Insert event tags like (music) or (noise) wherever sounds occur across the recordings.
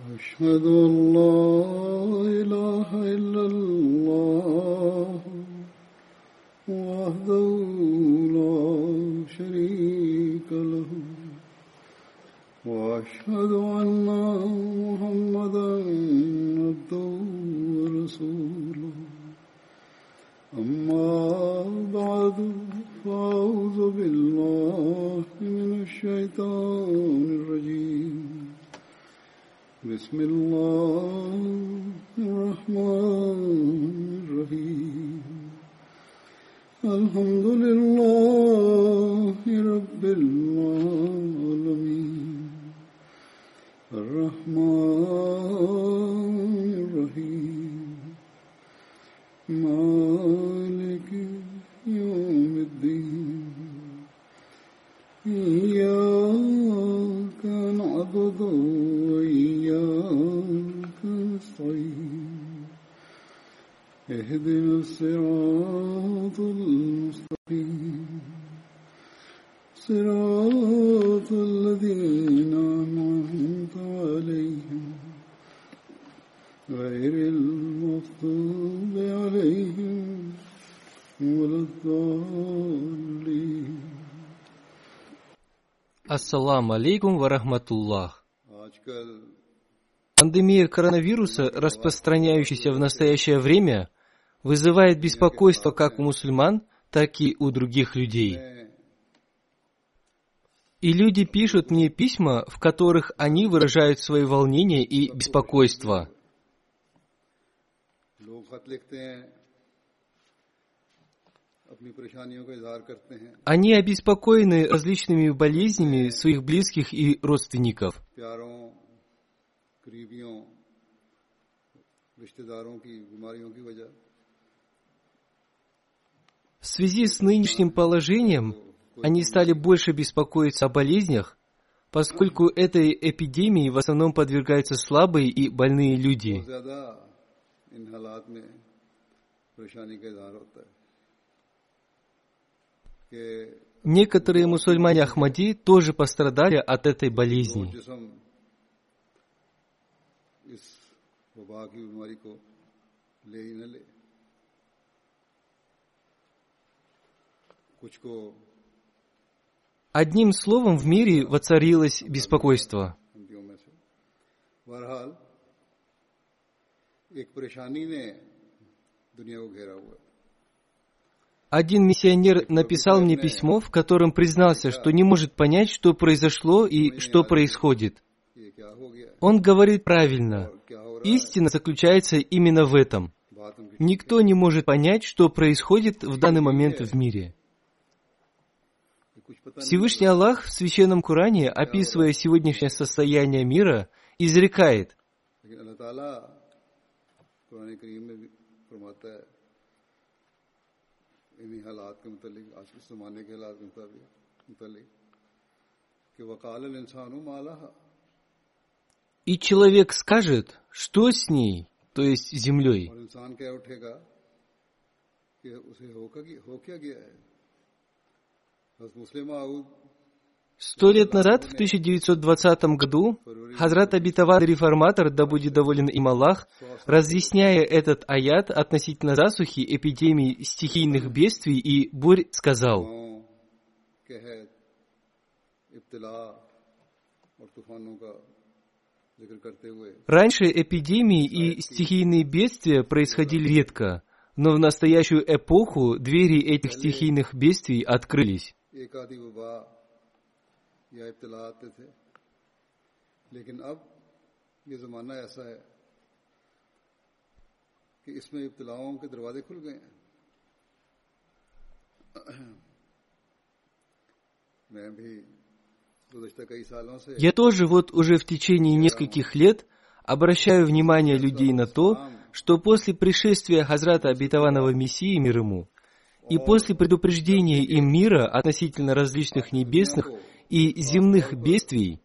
أشهد أن لا إله إلا Ассаламу алейкум варахматуллах. Пандемия коронавируса, распространяющаяся в настоящее время, вызывает беспокойство как у мусульман, так и у других людей. И люди пишут мне письма, в которых они выражают свои волнения и беспокойство. Они обеспокоены различными болезнями своих близких и родственников. В связи с нынешним положением они стали больше беспокоиться о болезнях, поскольку этой эпидемии в основном подвергаются слабые и больные люди. Некоторые мусульмане Ахмади тоже пострадали от этой болезни. जिसम इस वबा की बीमारी को ले ही न ले कुछ को Одним словом, в мире воцарилось беспокойство. हिंदियों में से बहरहाल एक परेशानी ने दुनिया को घेरा हुआ है один миссионер написал мне письмо, в котором признался, что не может понять, что произошло и что происходит. Он говорит правильно. Истина заключается именно в этом. Никто не может понять, что происходит в данный момент в мире. Всевышний Аллах в Священном Коране, описывая сегодняшнее состояние мира, изрекает – и человек скажет, что с ней, то есть землей. Сто лет назад, в 1920 году, Хазрат Абитавад Реформатор, да будет доволен им Аллах, разъясняя этот аят относительно засухи, эпидемии, стихийных бедствий и бурь, сказал, Раньше эпидемии и стихийные бедствия происходили редко, но в настоящую эпоху двери этих стихийных бедствий открылись. एक आदि वबा या इब्तला आते थे लेकिन अब ये ज़माना ऐसा है कि इसमें इब्तलाओं के दरवाजे खुल गए हैं (clears throat) मैं भी गुजशत कई सालों से Я тоже вот уже в течение нескольких лет обращаю внимание людей на то, что после пришествия Хазрата Обетованного Мессии мир ему, и после предупреждения им мира относительно различных небесных и земных бедствий,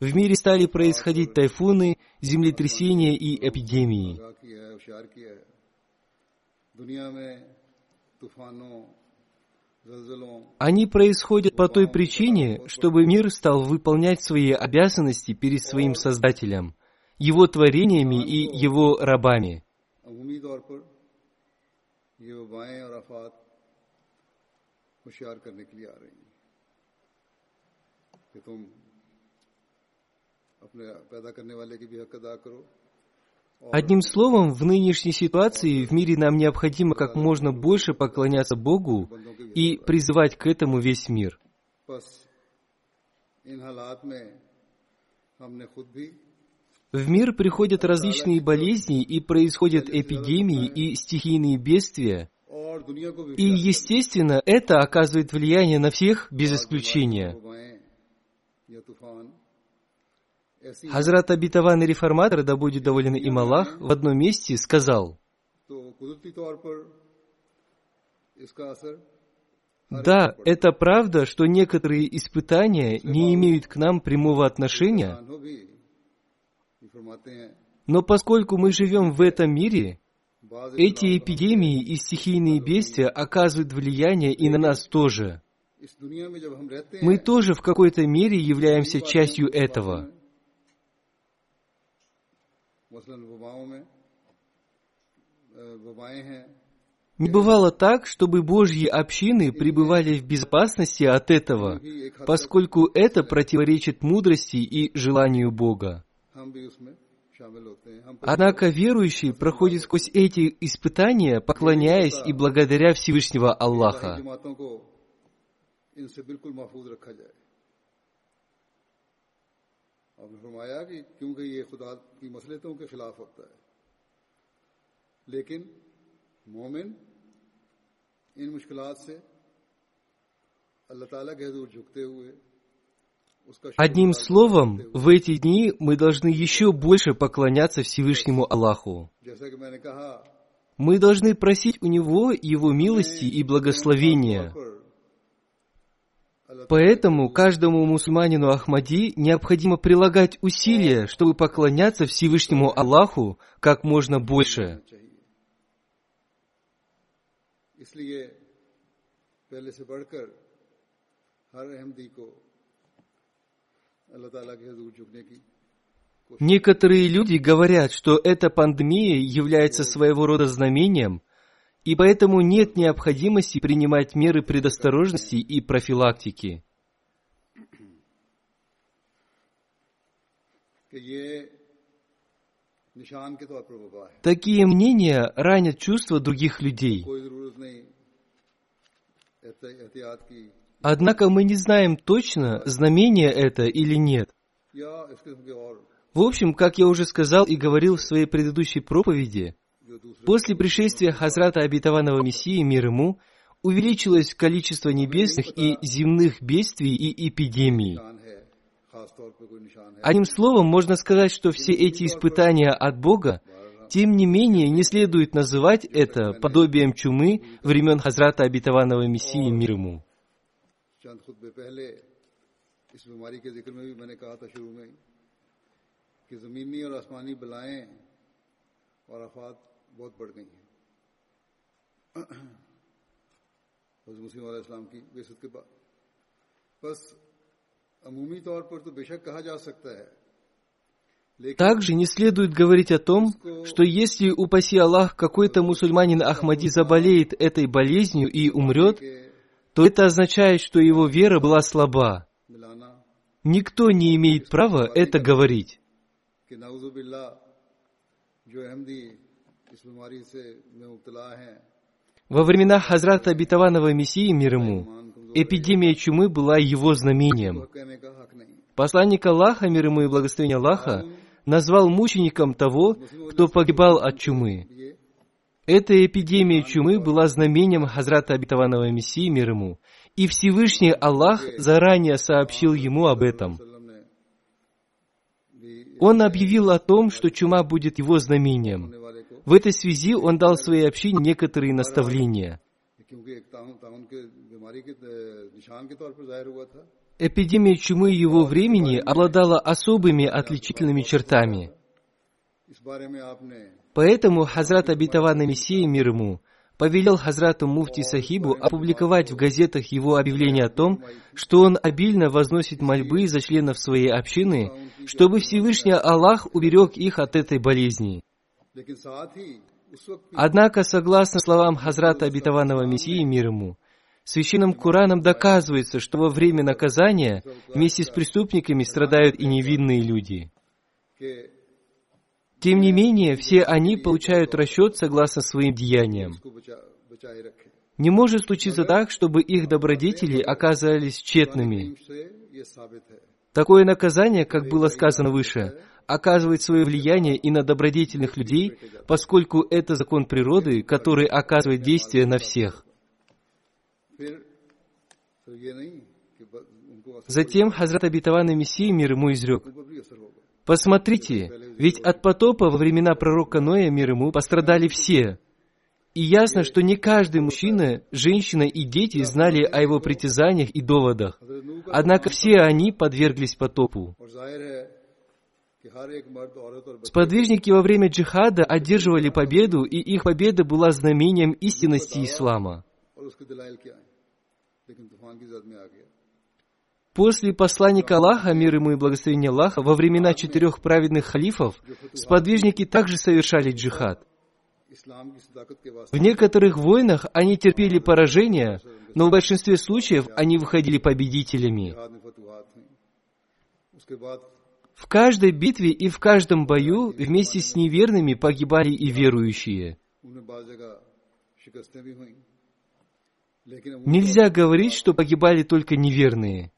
в мире стали происходить тайфуны, землетрясения и эпидемии. Они происходят по той причине, чтобы мир стал выполнять свои обязанности перед своим Создателем, его творениями и его рабами. अमूमी तौर पर ये वबाएं और आफात होशियार करने के लिए आ रही हैं कि तुम अपने पैदा करने वाले की भी हक अदा करो Одним словом, в нынешней ситуации в мире нам необходимо как можно больше поклоняться Богу и призывать к этому весь мир. В мир приходят различные болезни и происходят эпидемии и стихийные бедствия. И, естественно, это оказывает влияние на всех без исключения. Хазрат Абитаван и реформатор, да будет доволен им Аллах, в одном месте сказал, да, это правда, что некоторые испытания не имеют к нам прямого отношения, но поскольку мы живем в этом мире, эти эпидемии и стихийные бедствия оказывают влияние и на нас тоже. Мы тоже в какой-то мере являемся частью этого. Не бывало так, чтобы Божьи общины пребывали в безопасности от этого, поскольку это противоречит мудрости и желанию Бога. हम भी उसमें शामिल होते हैं हम Однако верующий проходит сквозь эти испытания, поклоняясь и благодаря Всевышнего Аллаха. जमातों को इनसे बिल्कुल महफूज रखा जाए आपने फरमाया कि क्योंकि ये खुदा की मसलतों के खिलाफ होता है लेकिन मोमिन इन मुश्किलात से अल्लाह ताला के हजूर झुकते हुए उसका Одним शुक्रगुजार словом, करते हुए, в эти дни мы должны еще больше поклоняться Всевышнему Аллаху. जैसा कि मैंने कहा Мы должны просить у Него Его милости и благословения. तौर पर अल्लाह Поэтому каждому мусульманину Ахмади необходимо прилагать усилия, чтобы поклоняться Всевышнему Аллаху как можно больше. चाहिए इसलिए पहले से बढ़कर हर अहमदी को Некоторые люди говорят, что эта пандемия является своего рода знамением, и поэтому нет необходимости принимать меры предосторожности и профилактики. Такие мнения ранят чувства других людей. Однако мы не знаем точно, знамение это или нет. В общем, как я уже сказал и говорил в своей предыдущей проповеди, после пришествия Хазрата Обетованного Мессии, мир ему, увеличилось количество небесных и земных бедствий и эпидемий. Одним словом, можно сказать, что все эти испытания от Бога, тем не менее, не следует называть это подобием чумы времен Хазрата Обетованного Мессии мир ему. Также не следует говорить о том, что если, упаси Аллах, какой-то мусульманин Ахмади заболеет этой болезнью и умрет, то это означает, что его вера была слаба. Никто не имеет права это говорить. Во времена Хазрата Обетованного Мессии мир ему, эпидемия чумы была его знамением. Посланник Аллаха, мир ему и благословение Аллаха, назвал мучеником того, кто погибал от чумы, эта эпидемия чумы была знамением Хазрата Обетованного Мессии мир ему, и Всевышний Аллах заранее сообщил ему об этом. Он объявил о том, что чума будет его знамением. В этой связи он дал своей общине некоторые наставления. Эпидемия чумы его времени обладала особыми отличительными чертами. Поэтому Хазрат Абитавана Мессия мир ему повелел Хазрату Муфти Сахибу опубликовать в газетах его объявление о том, что он обильно возносит мольбы за членов своей общины, чтобы Всевышний Аллах уберег их от этой болезни. Однако, согласно словам Хазрата Обетованного Мессии мир ему, Священным Кораном доказывается, что во время наказания вместе с преступниками страдают и невинные люди. Тем не менее, все они получают расчет согласно своим деяниям. Не может случиться так, чтобы их добродетели оказались тщетными. Такое наказание, как было сказано выше, оказывает свое влияние и на добродетельных людей, поскольку это закон природы, который оказывает действие на всех. Затем Хазрат Абитаван Мессии мир ему изрек. Посмотрите, ведь от потопа во времена пророка Ноя мир ему пострадали все. И ясно, что не каждый мужчина, женщина и дети знали о его притязаниях и доводах. Однако все они подверглись потопу. Сподвижники во время джихада одерживали победу, и их победа была знамением истинности ислама. После посланника Аллаха, мир ему и благословение Аллаха, во времена четырех праведных халифов, сподвижники также совершали джихад. В некоторых войнах они терпели поражение, но в большинстве случаев они выходили победителями. В каждой битве и в каждом бою вместе с неверными погибали и верующие. Нельзя говорить, что погибали только неверные.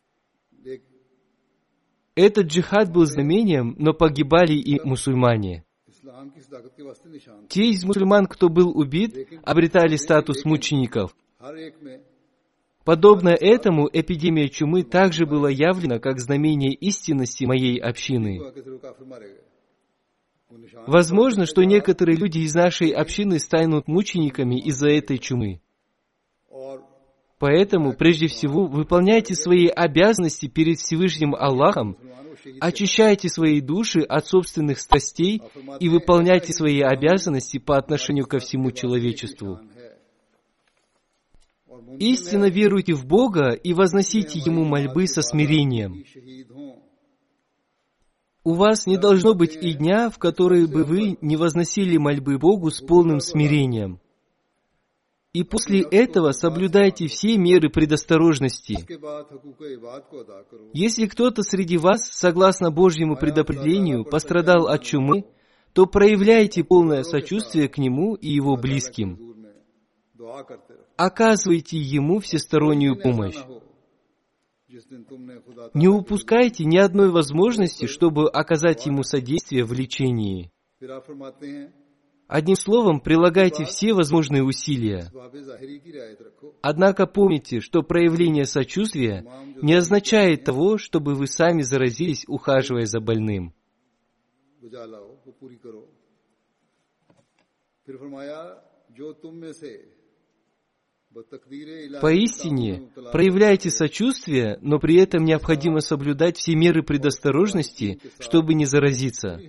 Этот джихад был знамением, но погибали и мусульмане. Те из мусульман, кто был убит, обретали статус мучеников. Подобно этому, эпидемия чумы также была явлена как знамение истинности моей общины. Возможно, что некоторые люди из нашей общины станут мучениками из-за этой чумы. Поэтому, прежде всего, выполняйте свои обязанности перед Всевышним Аллахом, очищайте свои души от собственных страстей и выполняйте свои обязанности по отношению ко всему человечеству. Истинно веруйте в Бога и возносите Ему мольбы со смирением. У вас не должно быть и дня, в который бы вы не возносили мольбы Богу с полным смирением – и после этого соблюдайте все меры предосторожности. Если кто-то среди вас, согласно Божьему предопределению, пострадал от чумы, то проявляйте полное сочувствие к нему и его близким. Оказывайте ему всестороннюю помощь. Не упускайте ни одной возможности, чтобы оказать ему содействие в лечении. Одним словом, прилагайте все возможные усилия. Однако помните, что проявление сочувствия не означает того, чтобы вы сами заразились, ухаживая за больным. Поистине, проявляйте сочувствие, но при этом необходимо соблюдать все меры предосторожности, чтобы не заразиться.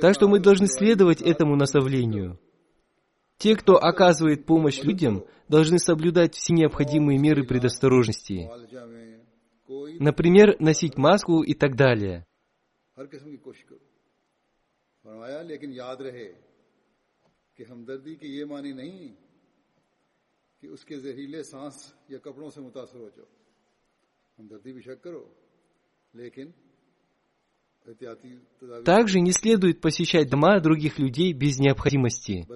Так что мы должны следовать этому наставлению. Те, кто оказывает помощь людям, должны соблюдать все необходимые меры предосторожности. Например, носить маску и так далее. कि उसके जहरीले सांस या कपड़ों से मुतासर हो जाओ हमदर्दी भी शक करो लेकिन также не следует посещать дома других людей без необходимости.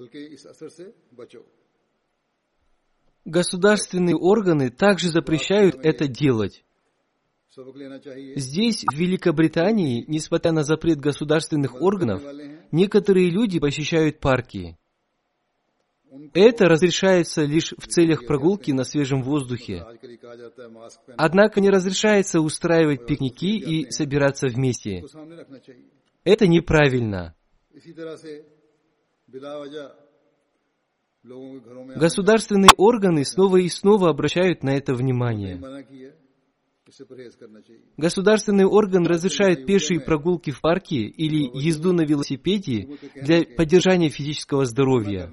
Государственные органы также запрещают это делать. Здесь, в Великобритании, несмотря на запрет государственных органов, некоторые люди посещают парки. Это разрешается лишь в целях прогулки на свежем воздухе. Однако не разрешается устраивать пикники и собираться вместе. Это неправильно. Государственные органы снова и снова обращают на это внимание. Государственный орган разрешает пешие прогулки в парке или езду на велосипеде для поддержания физического здоровья.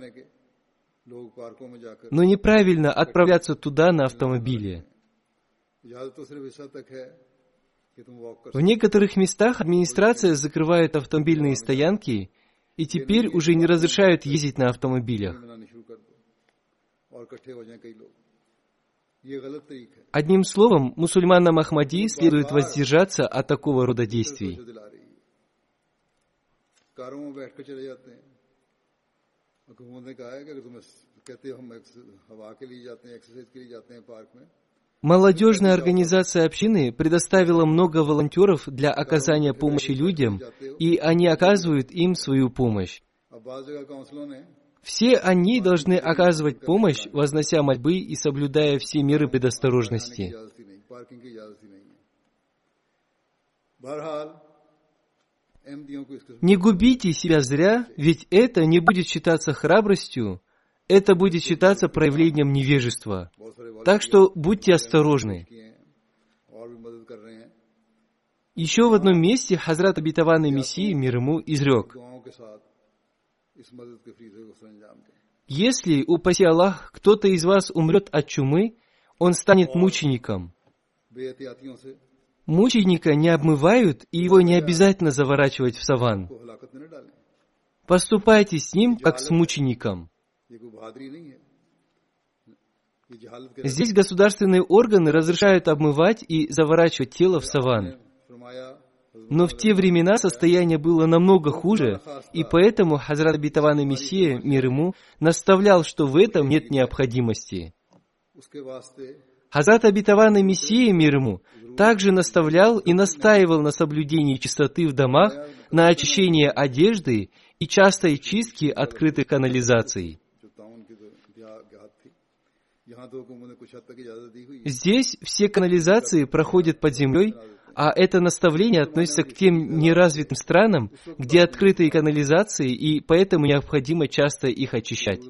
Но неправильно отправляться туда на автомобиле. В некоторых местах администрация закрывает автомобильные стоянки и теперь уже не разрешают ездить на автомобилях. Одним словом, мусульманам Ахмади следует воздержаться от такого рода действий. Молодежная организация общины предоставила много волонтеров для оказания помощи людям, и они оказывают им свою помощь. Все они должны оказывать помощь, вознося мольбы и соблюдая все меры предосторожности. Не губите себя зря, ведь это не будет считаться храбростью, это будет считаться проявлением невежества. Так что будьте осторожны. Еще в одном месте Хазрат Абитаванный Мессии мир ему изрек. Если, упаси Аллах, кто-то из вас умрет от чумы, он станет мучеником. Мученика не обмывают, и его не обязательно заворачивать в саван. Поступайте с ним, как с мучеником. Здесь государственные органы разрешают обмывать и заворачивать тело в саван. Но в те времена состояние было намного хуже, и поэтому Хазрат Битаван и Мессия, мир ему, наставлял, что в этом нет необходимости. Хазат обетованный Мессия мир ему также наставлял и настаивал на соблюдении чистоты в домах, на очищение одежды и частой чистке открытых канализаций. Здесь все канализации проходят под землей, а это наставление относится к тем неразвитым странам, где открытые канализации, и поэтому необходимо часто их очищать.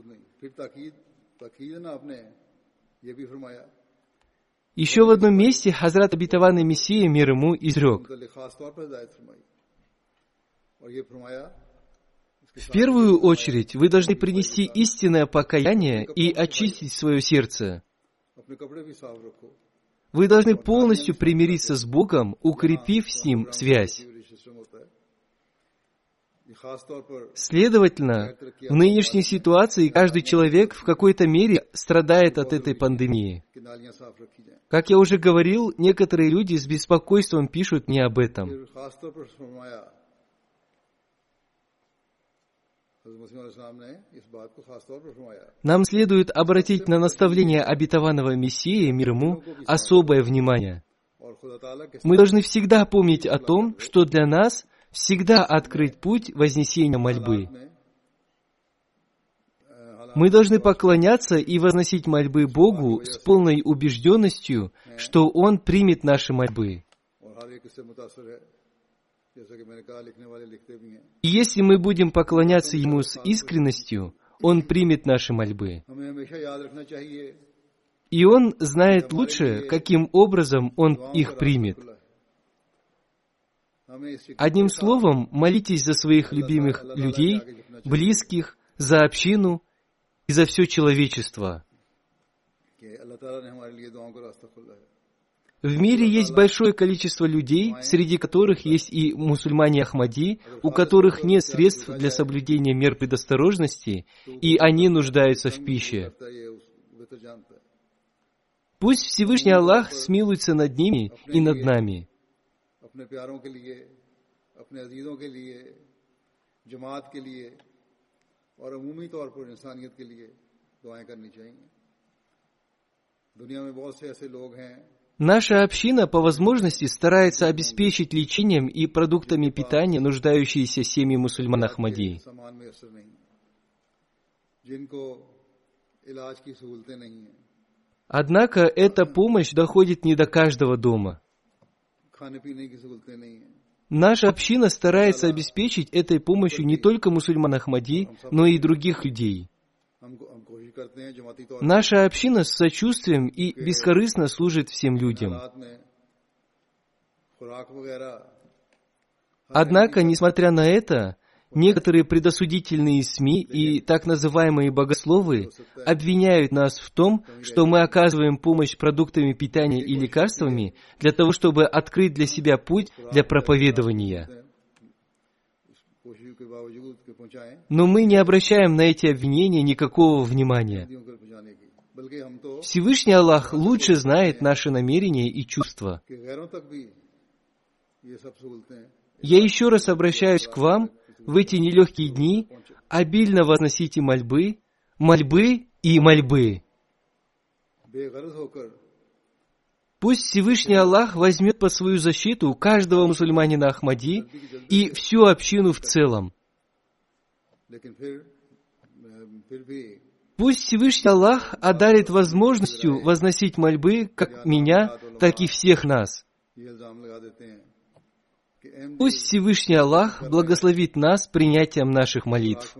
Еще в одном месте Хазрат обетованный Мессия мир ему изрек. В первую очередь вы должны принести истинное покаяние и очистить свое сердце. Вы должны полностью примириться с Богом, укрепив с Ним связь. Следовательно, в нынешней ситуации каждый человек в какой-то мере страдает от этой пандемии. Как я уже говорил, некоторые люди с беспокойством пишут мне об этом. Нам следует обратить на наставление обетованного Мессии, мир ему, особое внимание. Мы должны всегда помнить о том, что для нас – всегда открыть путь вознесения мольбы. Мы должны поклоняться и возносить мольбы Богу с полной убежденностью, что Он примет наши мольбы. И если мы будем поклоняться Ему с искренностью, Он примет наши мольбы. И Он знает лучше, каким образом Он их примет. Одним словом, молитесь за своих любимых людей, близких, за общину и за все человечество. В мире есть большое количество людей, среди которых есть и мусульмане Ахмади, у которых нет средств для соблюдения мер предосторожности, и они нуждаются в пище. Пусть Всевышний Аллах смилуется над ними и над нами. अपने प्यारों के लिए अपने अजीजों के लिए जमात के लिए और अमूमी तौर पर इंसानियत के लिए दुआएं करनी चाहिए दुनिया में बहुत से ऐसे लोग हैं Наша община по возможности старается обеспечить лечением и продуктами питания нуждающиеся семьи мусульман Ахмади. सामान में असर नहीं है जिनको इलाज की सहूलतें नहीं हैं Однако эта помощь доходит не до каждого дома. Наша община старается обеспечить этой помощью не только мусульман Ахмади, но и других людей. Наша община с сочувствием и бескорыстно служит всем людям. Однако, несмотря на это, Некоторые предосудительные СМИ и так называемые богословы обвиняют нас в том, что мы оказываем помощь продуктами питания и лекарствами для того, чтобы открыть для себя путь для проповедования. Но мы не обращаем на эти обвинения никакого внимания. Всевышний Аллах лучше знает наши намерения и чувства. Я еще раз обращаюсь к вам, в эти нелегкие дни обильно возносите мольбы, мольбы и мольбы. Пусть Всевышний Аллах возьмет под свою защиту каждого мусульманина Ахмади и всю общину в целом. Пусть Всевышний Аллах одарит возможностью возносить мольбы как меня, так и всех нас. Пусть Всевышний Аллах благословит нас принятием наших молитв.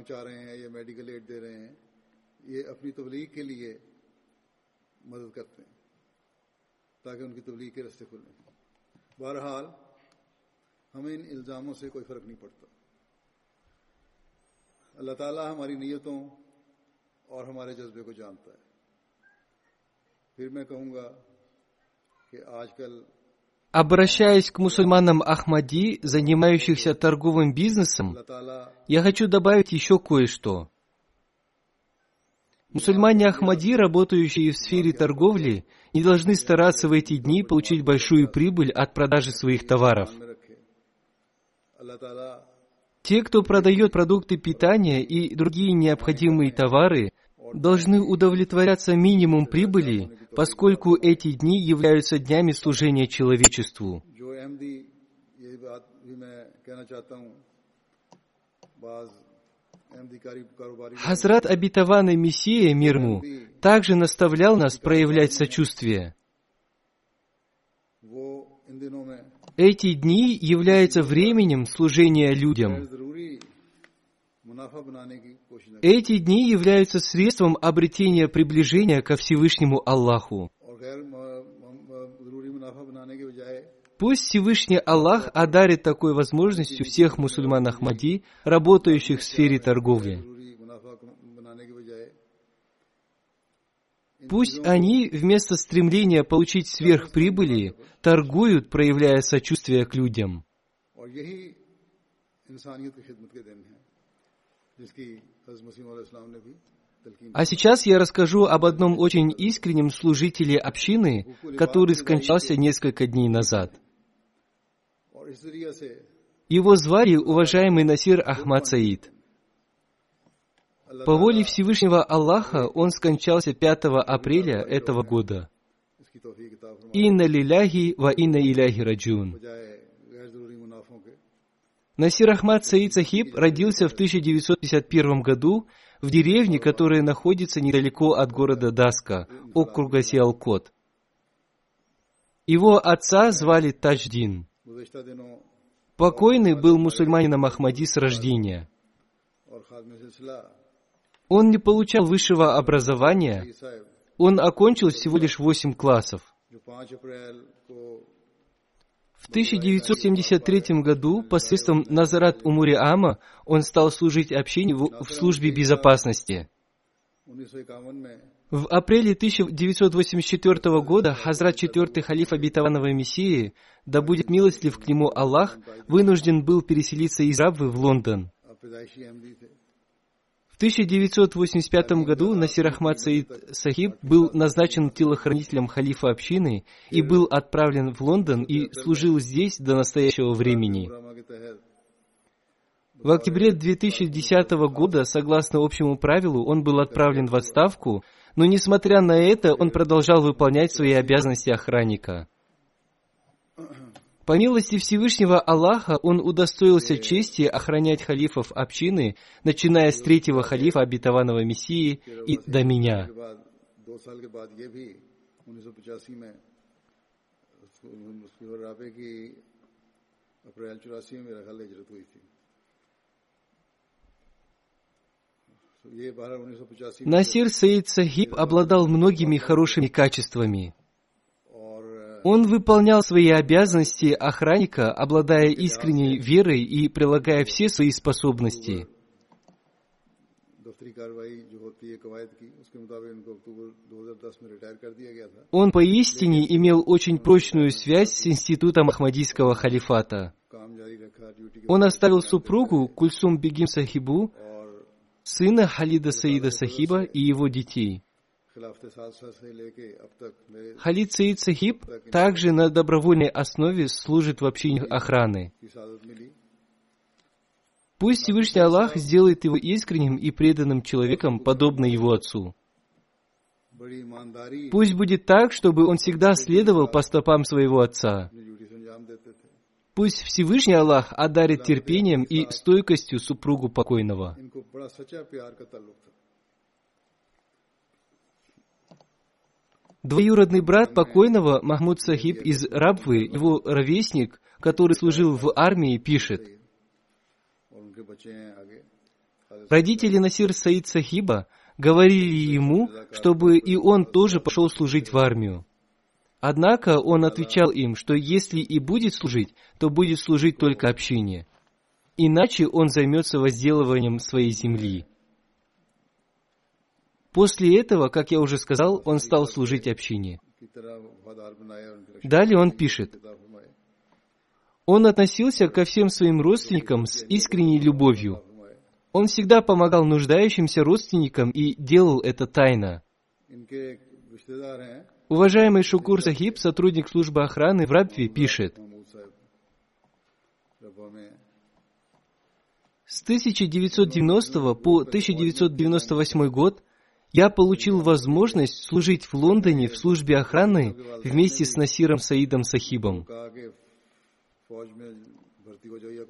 بہرحال ہمیں ان الزاموں سے کوئی فرق نہیں پڑتا اللہ تعالیٰ ہماری نیتوں اور ہمارے جذبے کو جانتا ہے پھر میں کہوں گا کہ آج کل Обращаясь к мусульманам Ахмади, занимающихся торговым бизнесом, я хочу добавить еще кое-что. Мусульмане Ахмади, работающие в сфере торговли, не должны стараться в эти дни получить большую прибыль от продажи своих товаров. Те, кто продает продукты питания и другие необходимые товары, должны удовлетворяться минимум прибыли, поскольку эти дни являются днями служения человечеству. Хазрат обетованный Мессия мир ему также наставлял нас проявлять сочувствие. Эти дни являются временем служения людям. Эти дни являются средством обретения приближения ко Всевышнему Аллаху. Пусть Всевышний Аллах одарит такой возможностью всех мусульман Ахмади, работающих в сфере торговли. Пусть они вместо стремления получить сверхприбыли торгуют, проявляя сочувствие к людям. А сейчас я расскажу об одном очень искреннем служителе общины, который скончался несколько дней назад. Его звали уважаемый Насир Ахмад Саид. По воле Всевышнего Аллаха он скончался 5 апреля этого года. Инна лиляхи ва инна иляхи раджун. Насир Ахмад Саид Сахиб родился в 1951 году в деревне, которая находится недалеко от города Даска, округа Сиалкот. Его отца звали Тадждин. Покойный был мусульманином Ахмади с рождения. Он не получал высшего образования. Он окончил всего лишь восемь классов. В 1973 году посредством Назарат Умури Ама он стал служить общине в, в службе безопасности. В апреле 1984 года Хазрат IV халиф обетованного Мессии, да будет милостлив к нему Аллах, вынужден был переселиться из Абвы в Лондон. В 1985 году Насир Ахмад Саид Сахиб был назначен телохранителем халифа общины и был отправлен в Лондон и служил здесь до настоящего времени. В октябре 2010 года, согласно общему правилу, он был отправлен в отставку, но несмотря на это, он продолжал выполнять свои обязанности охранника. По милости Всевышнего Аллаха он удостоился чести охранять халифов общины, начиная с третьего халифа обетованного Мессии и до меня. के बाद दो साल के बाद ये भी उन्नीस सौ पचासी में उसकी राबे की अप्रैल चौरासी में मेरा ख्याल हिजरत हुई थी तो ये बारह उन्नीस सौ पचासी Насир Саид Сахиб обладал многими хорошими качествами. Он выполнял свои обязанности охранника, обладая искренней верой и прилагая все свои способности. Он поистине имел очень прочную связь с институтом Ахмадийского халифата. Он оставил супругу Кульсум Бегим Сахибу, сына Халида Саида Сахиба и его детей. Халид Саид Сахиб также на добровольной основе служит в общине охраны. Пусть Всевышний Аллах сделает его искренним и преданным человеком, подобно его отцу. Пусть будет так, чтобы он всегда следовал по стопам своего отца. Пусть Всевышний Аллах одарит терпением и стойкостью супругу покойного. Двоюродный брат покойного Махмуд Сахиб из Рабвы, его ровесник, который служил в армии, пишет. Родители Насир Саид Сахиба говорили ему, чтобы и он тоже пошел служить в армию. Однако он отвечал им, что если и будет служить, то будет служить только общине. Иначе он займется возделыванием своей земли. После этого, как я уже сказал, он стал служить общине. Далее он пишет. Он относился ко всем своим родственникам с искренней любовью. Он всегда помогал нуждающимся родственникам и делал это тайно. Уважаемый Шукур Сахиб, сотрудник службы охраны в Рабве, пишет. С 1990 по 1998 год – я получил возможность служить в Лондоне в службе охраны вместе с Насиром Саидом Сахибом.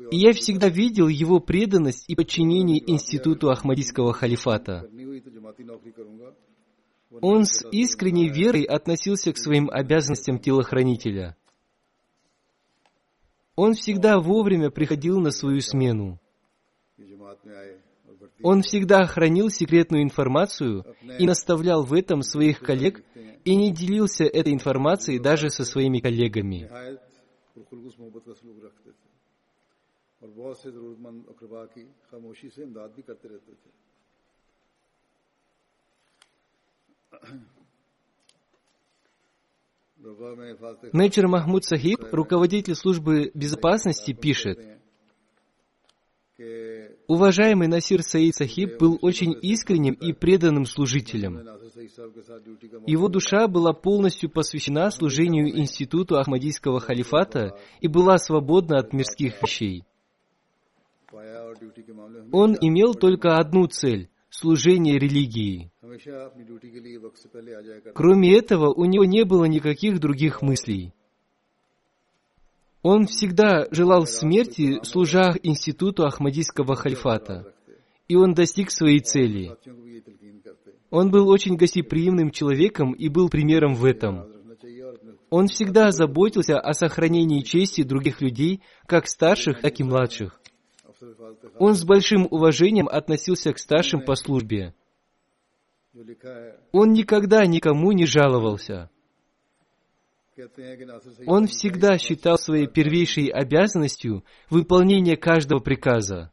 И я всегда видел его преданность и подчинение институту Ахмадийского халифата. Он с искренней верой относился к своим обязанностям телохранителя. Он всегда вовремя приходил на свою смену. Он всегда хранил секретную информацию и наставлял в этом своих коллег и не делился этой информацией даже со своими коллегами. Нейджер Махмуд Сахиб, руководитель службы безопасности, пишет – Уважаемый Насир Саид Сахиб был очень искренним и преданным служителем. Его душа была полностью посвящена служению институту Ахмадийского халифата и была свободна от мирских вещей. Он имел только одну цель – служение религии. Кроме этого, у него не было никаких других мыслей – он всегда желал смерти, служа институту Ахмадийского халифата. И он достиг своей цели. Он был очень гостеприимным человеком и был примером в этом. Он всегда заботился о сохранении чести других людей, как старших, так и младших. Он с большим уважением относился к старшим по службе. Он никогда никому не жаловался. Он всегда считал своей первейшей обязанностью выполнение каждого приказа.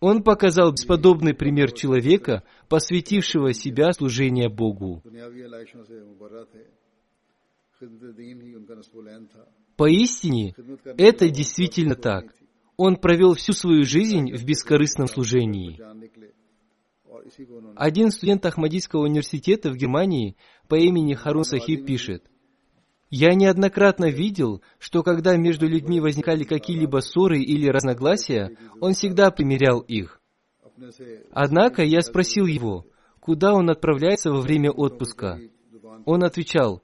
Он показал бесподобный пример человека, посвятившего себя служению Богу. Поистине, это действительно так. Он провел всю свою жизнь в бескорыстном служении. Один студент Ахмадийского университета в Германии по имени Харун Сахиб пишет, я неоднократно видел, что когда между людьми возникали какие-либо ссоры или разногласия, он всегда примирял их. Однако я спросил его, куда он отправляется во время отпуска. Он отвечал,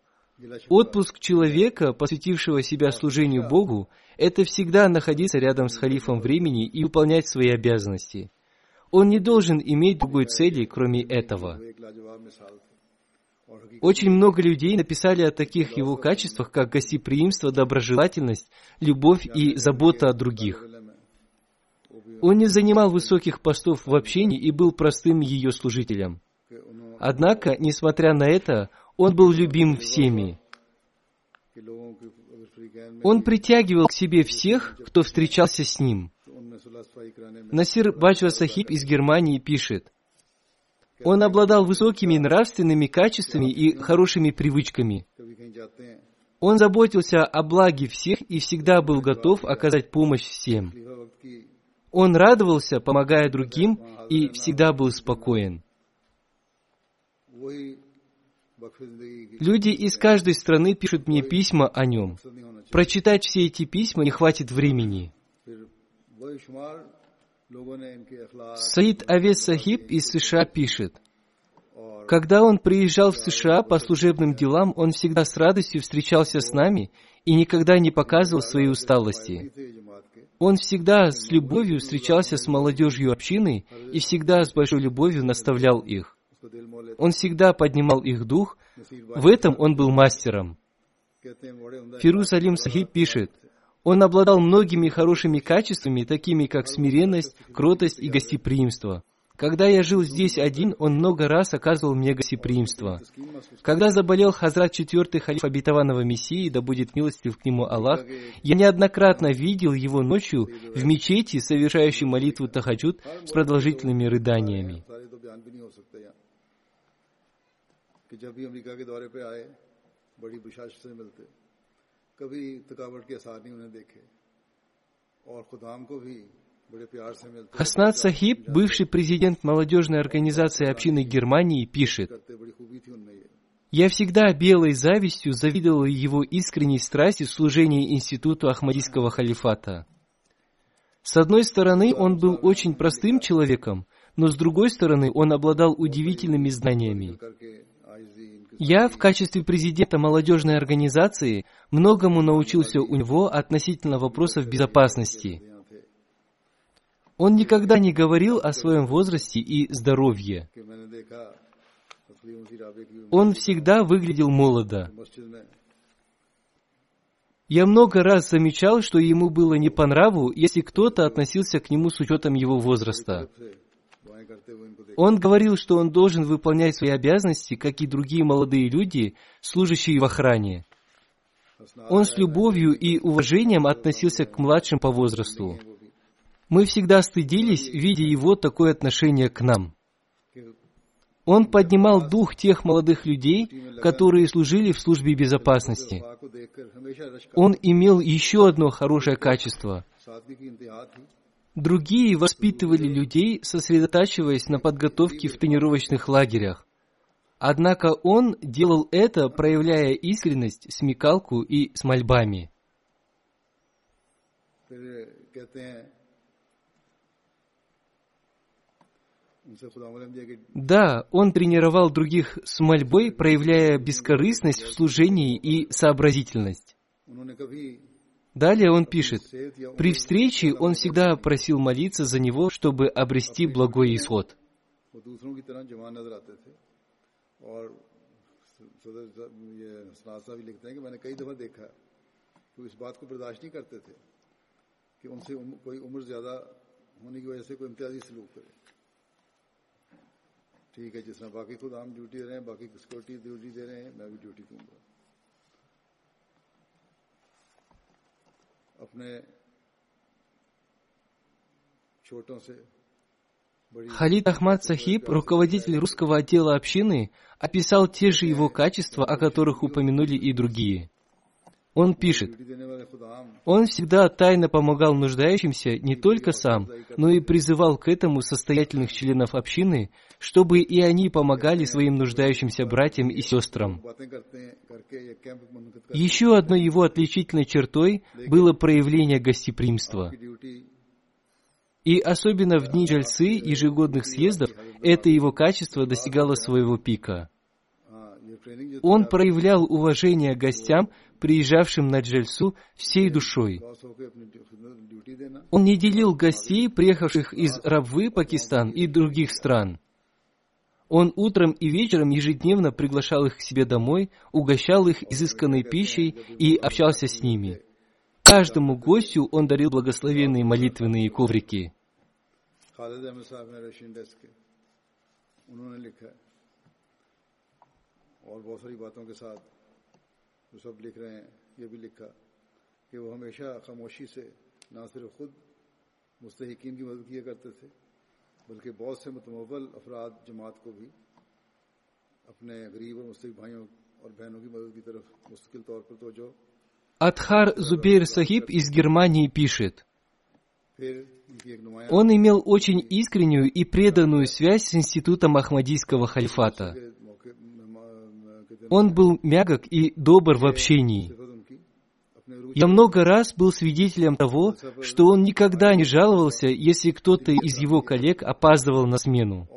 отпуск человека, посвятившего себя служению Богу, это всегда находиться рядом с халифом времени и выполнять свои обязанности. Он не должен иметь другой цели, кроме этого. Очень много людей написали о таких его качествах, как гостеприимство, доброжелательность, любовь и забота о других. Он не занимал высоких постов в общении и был простым ее служителем. Однако, несмотря на это, он был любим всеми. Он притягивал к себе всех, кто встречался с ним. Насир Бачва Сахиб из Германии пишет – он обладал высокими нравственными качествами и хорошими привычками. Он заботился о благе всех и всегда был готов оказать помощь всем. Он радовался, помогая другим, и всегда был спокоен. Люди из каждой страны пишут мне письма о нем. Прочитать все эти письма не хватит времени. Саид Авес Сахиб из США пишет, когда он приезжал в США по служебным делам, он всегда с радостью встречался с нами и никогда не показывал своей усталости. Он всегда с любовью встречался с молодежью общины и всегда с большой любовью наставлял их. Он всегда поднимал их дух, в этом он был мастером. Фирус Алим Сахиб пишет, он обладал многими хорошими качествами, такими как смиренность, кротость и гостеприимство. Когда я жил здесь один, он много раз оказывал мне гостеприимство. तस्कीन महसूस Когда заболел Хазрат четвертый халиф обетованного Мессии, да будет милостив к нему Аллах, я неоднократно видел его ночью в мечети, совершающей молитву Тахаджуд с продолжительными рыданиями. सारे तो बयान भी नहीं हो सकते यहाँ कि जब भी अमेरिका के दौरे पे आए बड़ी बुशाश से मिलते कभी Хасан Сахиб, бывший президент молодежной организации общины Германии, пишет, «Я всегда белой завистью завидовал его искренней страсти в служении Институту Ахмадийского халифата. С одной стороны, он был очень простым человеком, но с другой стороны, он обладал удивительными знаниями. Я в качестве президента молодежной организации многому научился у него относительно вопросов безопасности. Он никогда не говорил о своем возрасте и здоровье. Он всегда выглядел молодо. Я много раз замечал, что ему было не по нраву, если кто-то относился к нему с учетом его возраста. Он говорил, что он должен выполнять свои обязанности, как и другие молодые люди, служащие в охране. Он с любовью и уважением относился к младшим по возрасту. Мы всегда стыдились, видя его такое отношение к нам. Он поднимал дух тех молодых людей, которые служили в службе безопасности. Он имел еще одно хорошее качество. Другие воспитывали людей, сосредотачиваясь на подготовке в тренировочных лагерях. Однако он делал это, проявляя искренность, смекалку и с мольбами. Да, он тренировал других с мольбой, проявляя бескорыстность в служении и сообразительность. उन्होंने कभी Далее он пишет, सेहत या при встрече он всегда просил молиться за него, чтобы обрести благой исход. वो दूसरों की तरह जवान नजर आते थे और सदर साहब ये सनाद साहब भी लिखते हैं कि मैंने कई दफा देखा है कि वो इस बात को बर्दाश्त नहीं करते थे कि उनसे उम, कोई उम्र ज्यादा होने की वजह से कोई इम्तियाजी सलूक करे ठीक है जिस तरह बाकी खुद आम ड्यूटी दे रहे हैं बाकी सिक्योरिटी ड्यूटी दे रहे हैं मैं भी ड्यूटी दूंगा Халид Ахмад Сахиб, руководитель русского отдела общины, описал те же его качества, о которых упомянули и другие. Он пишет, «Он всегда тайно помогал нуждающимся не только сам, но и призывал к этому состоятельных членов общины, чтобы и они помогали своим нуждающимся братьям и сестрам». Еще одной его отличительной чертой было проявление гостеприимства. И особенно в дни джальсы ежегодных съездов это его качество достигало своего пика – он проявлял уважение гостям, приезжавшим на Джельсу, всей душой. Он не делил гостей, приехавших из Раввы, Пакистан и других стран. Он утром и вечером ежедневно приглашал их к себе домой, угощал их изысканной пищей и общался с ними. Каждому гостю он дарил благословенные молитвенные коврики. और बहुत सारी बातों के साथ जो सब लिख रहे हैं ये भी लिखा कि वो हमेशा खामोशी से ना सिर्फ खुद मुस्तकिन की मदद किया करते थे बल्कि बहुत से मुतमवल अफराद जमात को भी अपने गरीब और मुस्तक भाइयों और बहनों की मदद की तरफ मुस्तकिल तौर पर तो जो Адхар Зубейр Сахиб из Германии пишет, फिर इनकी एक नुमाया он имел очень искреннюю и преданную связь с институтом Ахмадийского халифата. Он был мягок и добр в общении. Я много раз был свидетелем того, что он никогда не жаловался, если кто-то из его коллег опаздывал на смену.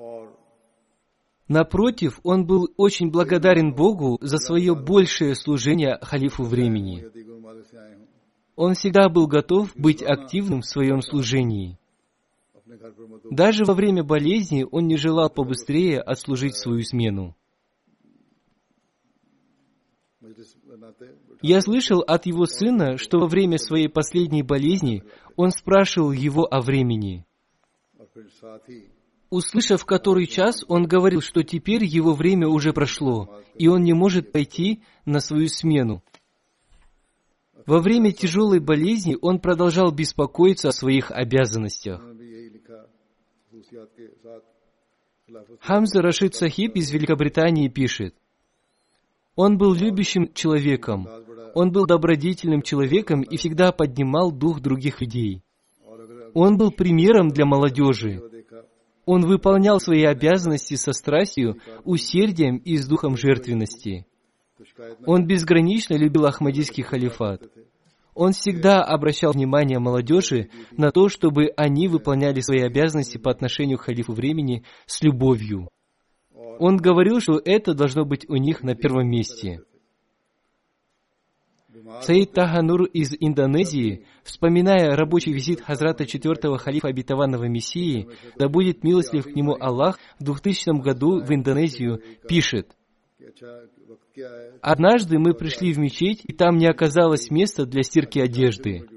Напротив, он был очень благодарен Богу за свое большее служение халифу времени. Он всегда был готов быть активным в своем служении. Даже во время болезни он не желал побыстрее отслужить свою смену. Я слышал от его сына, что во время своей последней болезни он спрашивал его о времени. Услышав который час, он говорил, что теперь его время уже прошло, и он не может пойти на свою смену. Во время тяжелой болезни он продолжал беспокоиться о своих обязанностях. Хамза Рашид Сахиб из Великобритании пишет – он был любящим человеком, он был добродетельным человеком и всегда поднимал дух других людей. Он был примером для молодежи. Он выполнял свои обязанности со страстью, усердием и с духом жертвенности. Он безгранично любил Ахмадийский халифат. Он всегда обращал внимание молодежи на то, чтобы они выполняли свои обязанности по отношению к халифу времени с любовью. Он говорил, что это должно быть у них на первом месте. Саид Таганур из Индонезии, вспоминая рабочий визит Хазрата четвертого халифа обетованного Мессии, да будет милостлив к нему Аллах, в 2000 году в Индонезию пишет. Однажды мы пришли в мечеть, и там не оказалось места для стирки одежды.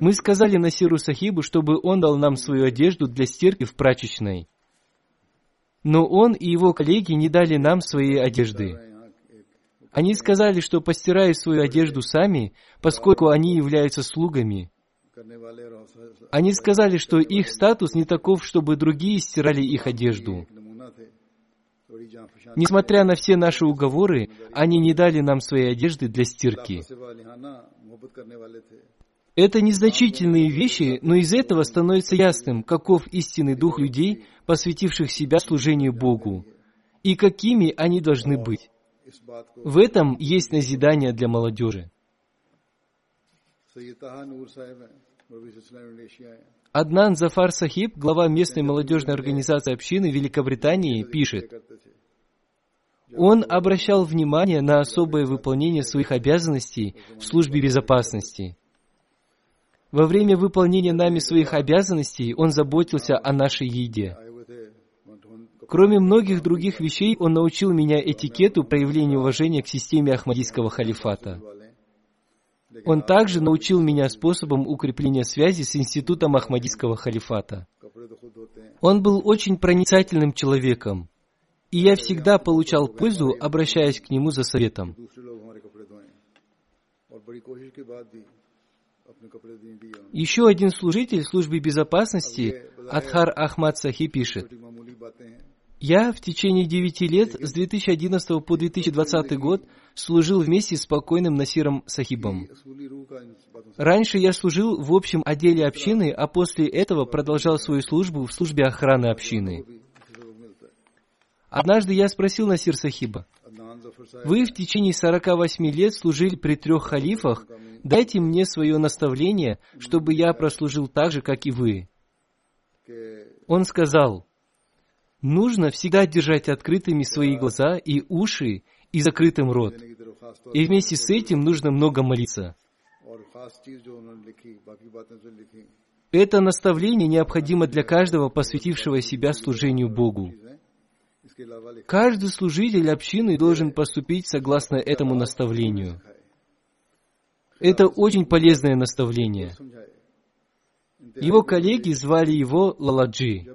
Мы сказали Насиру Сахибу, чтобы он дал нам свою одежду для стирки в прачечной. Но он и его коллеги не дали нам свои одежды. Они сказали, что постирают свою одежду сами, поскольку они являются слугами. Они сказали, что их статус не таков, чтобы другие стирали их одежду. Несмотря на все наши уговоры, они не дали нам свои одежды для стирки. Это незначительные вещи, но из этого становится ясным, каков истинный дух людей, посвятивших себя служению Богу, и какими они должны быть. В этом есть назидание для молодежи. Аднан Зафар Сахиб, глава местной молодежной организации общины Великобритании, пишет, он обращал внимание на особое выполнение своих обязанностей в службе безопасности. Во время выполнения нами своих обязанностей он заботился о нашей еде. Кроме многих других вещей, он научил меня этикету проявления уважения к системе Ахмадийского халифата. Он также научил меня способам укрепления связи с институтом Ахмадийского халифата. Он был очень проницательным человеком, и я всегда получал пользу, обращаясь к нему за советом. Еще один служитель службы безопасности, Адхар Ахмад Сахи, пишет, «Я в течение девяти лет с 2011 по 2020 год служил вместе с покойным Насиром Сахибом. Раньше я служил в общем отделе общины, а после этого продолжал свою службу в службе охраны общины. Однажды я спросил Насир Сахиба, «Вы в течение 48 лет служили при трех халифах, дайте мне свое наставление, чтобы я прослужил так же, как и вы. Он сказал, нужно всегда держать открытыми свои глаза и уши, и закрытым рот. И вместе с этим нужно много молиться. Это наставление необходимо для каждого, посвятившего себя служению Богу. Каждый служитель общины должен поступить согласно этому наставлению. Это очень полезное наставление. Его коллеги звали его Лаладжи.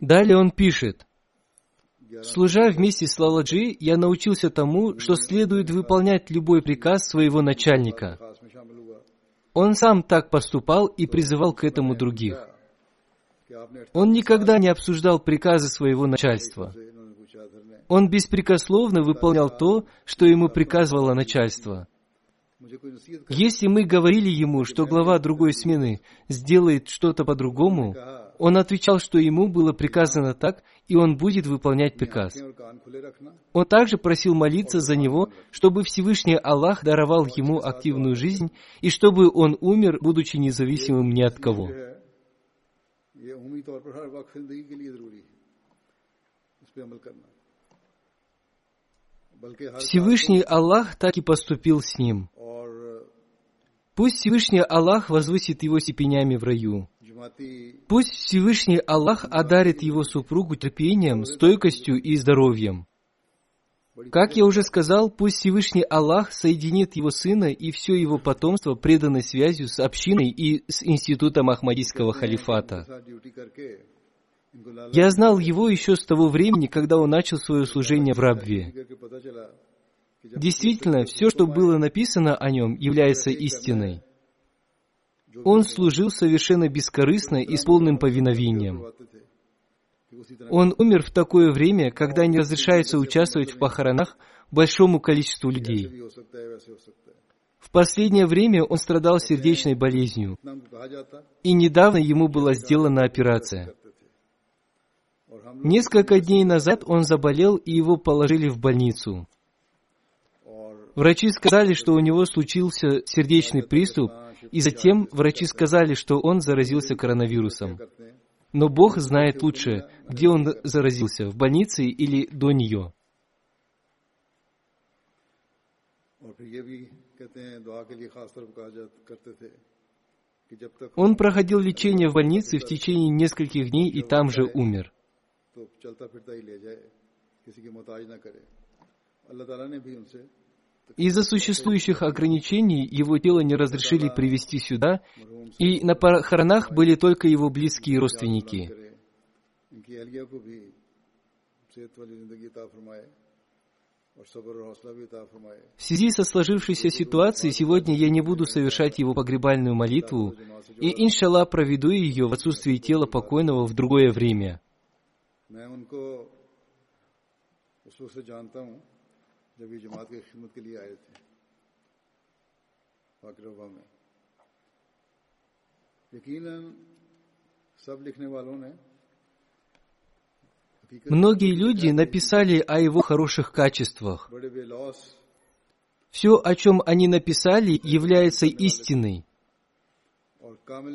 Далее он пишет, Служа вместе с Лаладжи, я научился тому, что следует выполнять любой приказ своего начальника. Он сам так поступал и призывал к этому других. Он никогда не обсуждал приказы своего начальства. Он беспрекословно выполнял то, что ему приказывало начальство. Если мы говорили ему, что глава другой смены сделает что-то по-другому, он отвечал, что ему было приказано так, и он будет выполнять приказ. Он также просил молиться за него, чтобы Всевышний Аллах даровал ему активную жизнь и чтобы он умер, будучи независимым ни от кого. Всевышний Аллах так и поступил с ним. Пусть Всевышний Аллах возвысит его степенями в раю. Пусть Всевышний Аллах одарит его супругу терпением, стойкостью и здоровьем. Как я уже сказал, пусть Всевышний Аллах соединит его сына и все его потомство преданной связью с общиной и с институтом Ахмадийского халифата. Я знал его еще с того времени, когда он начал свое служение в Рабве. Действительно, все, что было написано о нем, является истиной. Он служил совершенно бескорыстно и с полным повиновением. Он умер в такое время, когда не разрешается участвовать в похоронах большому количеству людей. В последнее время он страдал сердечной болезнью, и недавно ему была сделана операция. Несколько дней назад он заболел, и его положили в больницу. Врачи сказали, что у него случился сердечный приступ – и затем врачи сказали, что он заразился коронавирусом. Но Бог знает лучше, где он заразился, в больнице или до нее. Он проходил лечение в больнице в течение нескольких дней и там же умер. Из-за существующих ограничений его тело не разрешили привести сюда, и на похоронах были только его близкие родственники. В связи со сложившейся ситуацией сегодня я не буду совершать его погребальную молитву и, иншалла, проведу ее в отсутствии тела покойного в другое время. Многие люди написали о его хороших качествах. Все, о чем они написали, является истиной.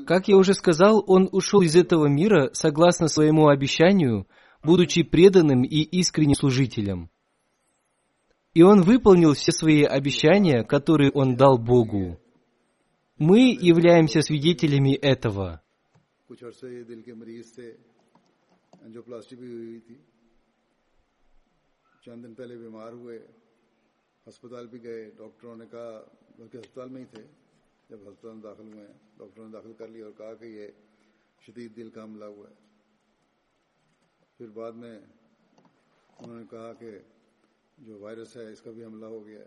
Как я уже сказал, он ушел из этого мира согласно своему обещанию, будучи преданным и искренним служителем. И он выполнил все свои обещания, которые он дал Богу. Мы являемся свидетелями этого. چند دن پہلے بیمار ہوئے ہسپتال بھی گئے ڈاکٹروں نے کہا بلکہ ہسپتال میں ہی تھے جب ہسپتال میں داخل ہوئے ڈاکٹروں نے داخل کر لیا اور کہا کہ یہ شدید دل کا حملہ ہوا ہے پھر بعد میں انہوں نے کہا کہ جو وائرس ہے اس کا بھی حملہ ہو گیا۔ ہے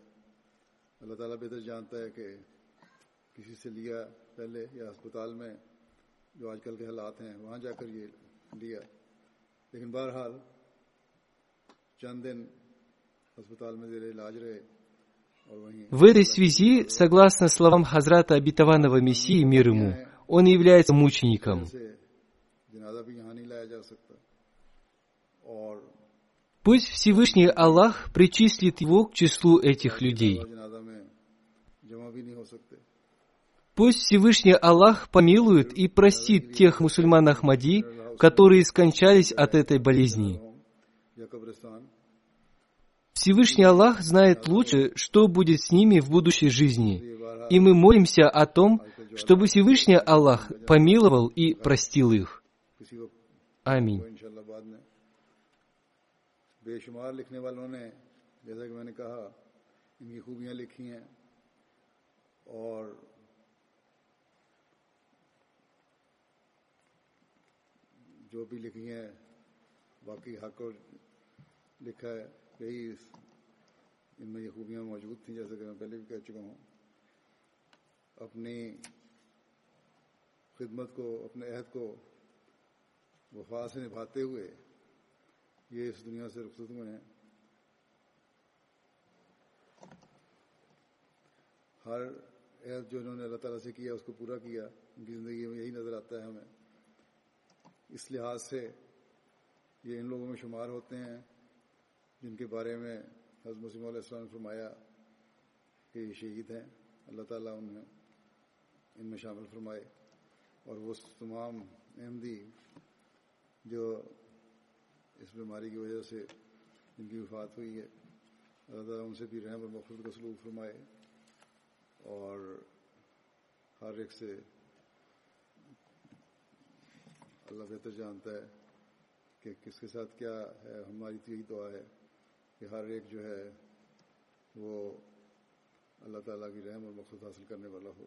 اللہ تعالیٰ بہتر جانتا ہے کہ کسی سے لیا پہلے یا ہسپتال میں جو آج کل کے حالات ہیں وہاں جا کر یہ لیا۔ لیکن بہرحال چند دن ہسپتال میں زیر علاج رہے В этой связи, согласно словам Хазрата Обетованного Мессии, мир ему, он является мучеником. Пусть Всевышний Аллах причислит его к числу этих людей. Пусть Всевышний Аллах помилует и простит тех мусульман Ахмади, которые скончались от этой болезни. Всевышний Аллах знает лучше, что будет с ними в будущей жизни. И мы молимся о том, чтобы Всевышний Аллах помиловал и простил их. Аминь. بے شمار لکھنے والوں نے، جیسا کہ میں نے کہا، ان کی خوبیاں لکھی ہیں۔ اور جو بھی لکھی ہیں، باقی حق اور لکھا ہے، یہی ان میں یہ خوبیاں موجود تھیں، جیسا کہ میں پہلے بھی کہہ چکا ہوں۔ اپنی خدمت کو، اپنے عہد کو وفا سے نبھاتے ہوئے یہ اس دنیا سے رخصت ہوئے ہیں۔ ہر عہد جو انہوں نے اللہ تعالیٰ سے کیا، اس کو پورا کیا، ان کی زندگی میں یہی نظر آتا ہے ہمیں۔ اس لحاظ سے یہ ان لوگوں میں شمار ہوتے ہیں جن کے بارے میں حضرت مسلم علیہ السلام نے فرمایا کہ یہ شہید ہیں۔ اللہ تعالیٰ انہیں ان میں شامل فرمائے۔ اور وہ تمام احمدی جو اس بیماری کی وجہ سے جن کی وفات ہوئی ہے۔ اللہ تعالیٰ ان سے بھی رحم اور مخصوص کا سلوک فرمائے۔ اور ہر ایک سے اللہ بہتر جانتا ہے کہ کس کے ساتھ کیا ہے۔ ہماری تو یہی دعا ہے کہ ہر ایک جو ہے وہ اللہ تعالیٰ کی رحم اور مقصد حاصل کرنے والا ہو۔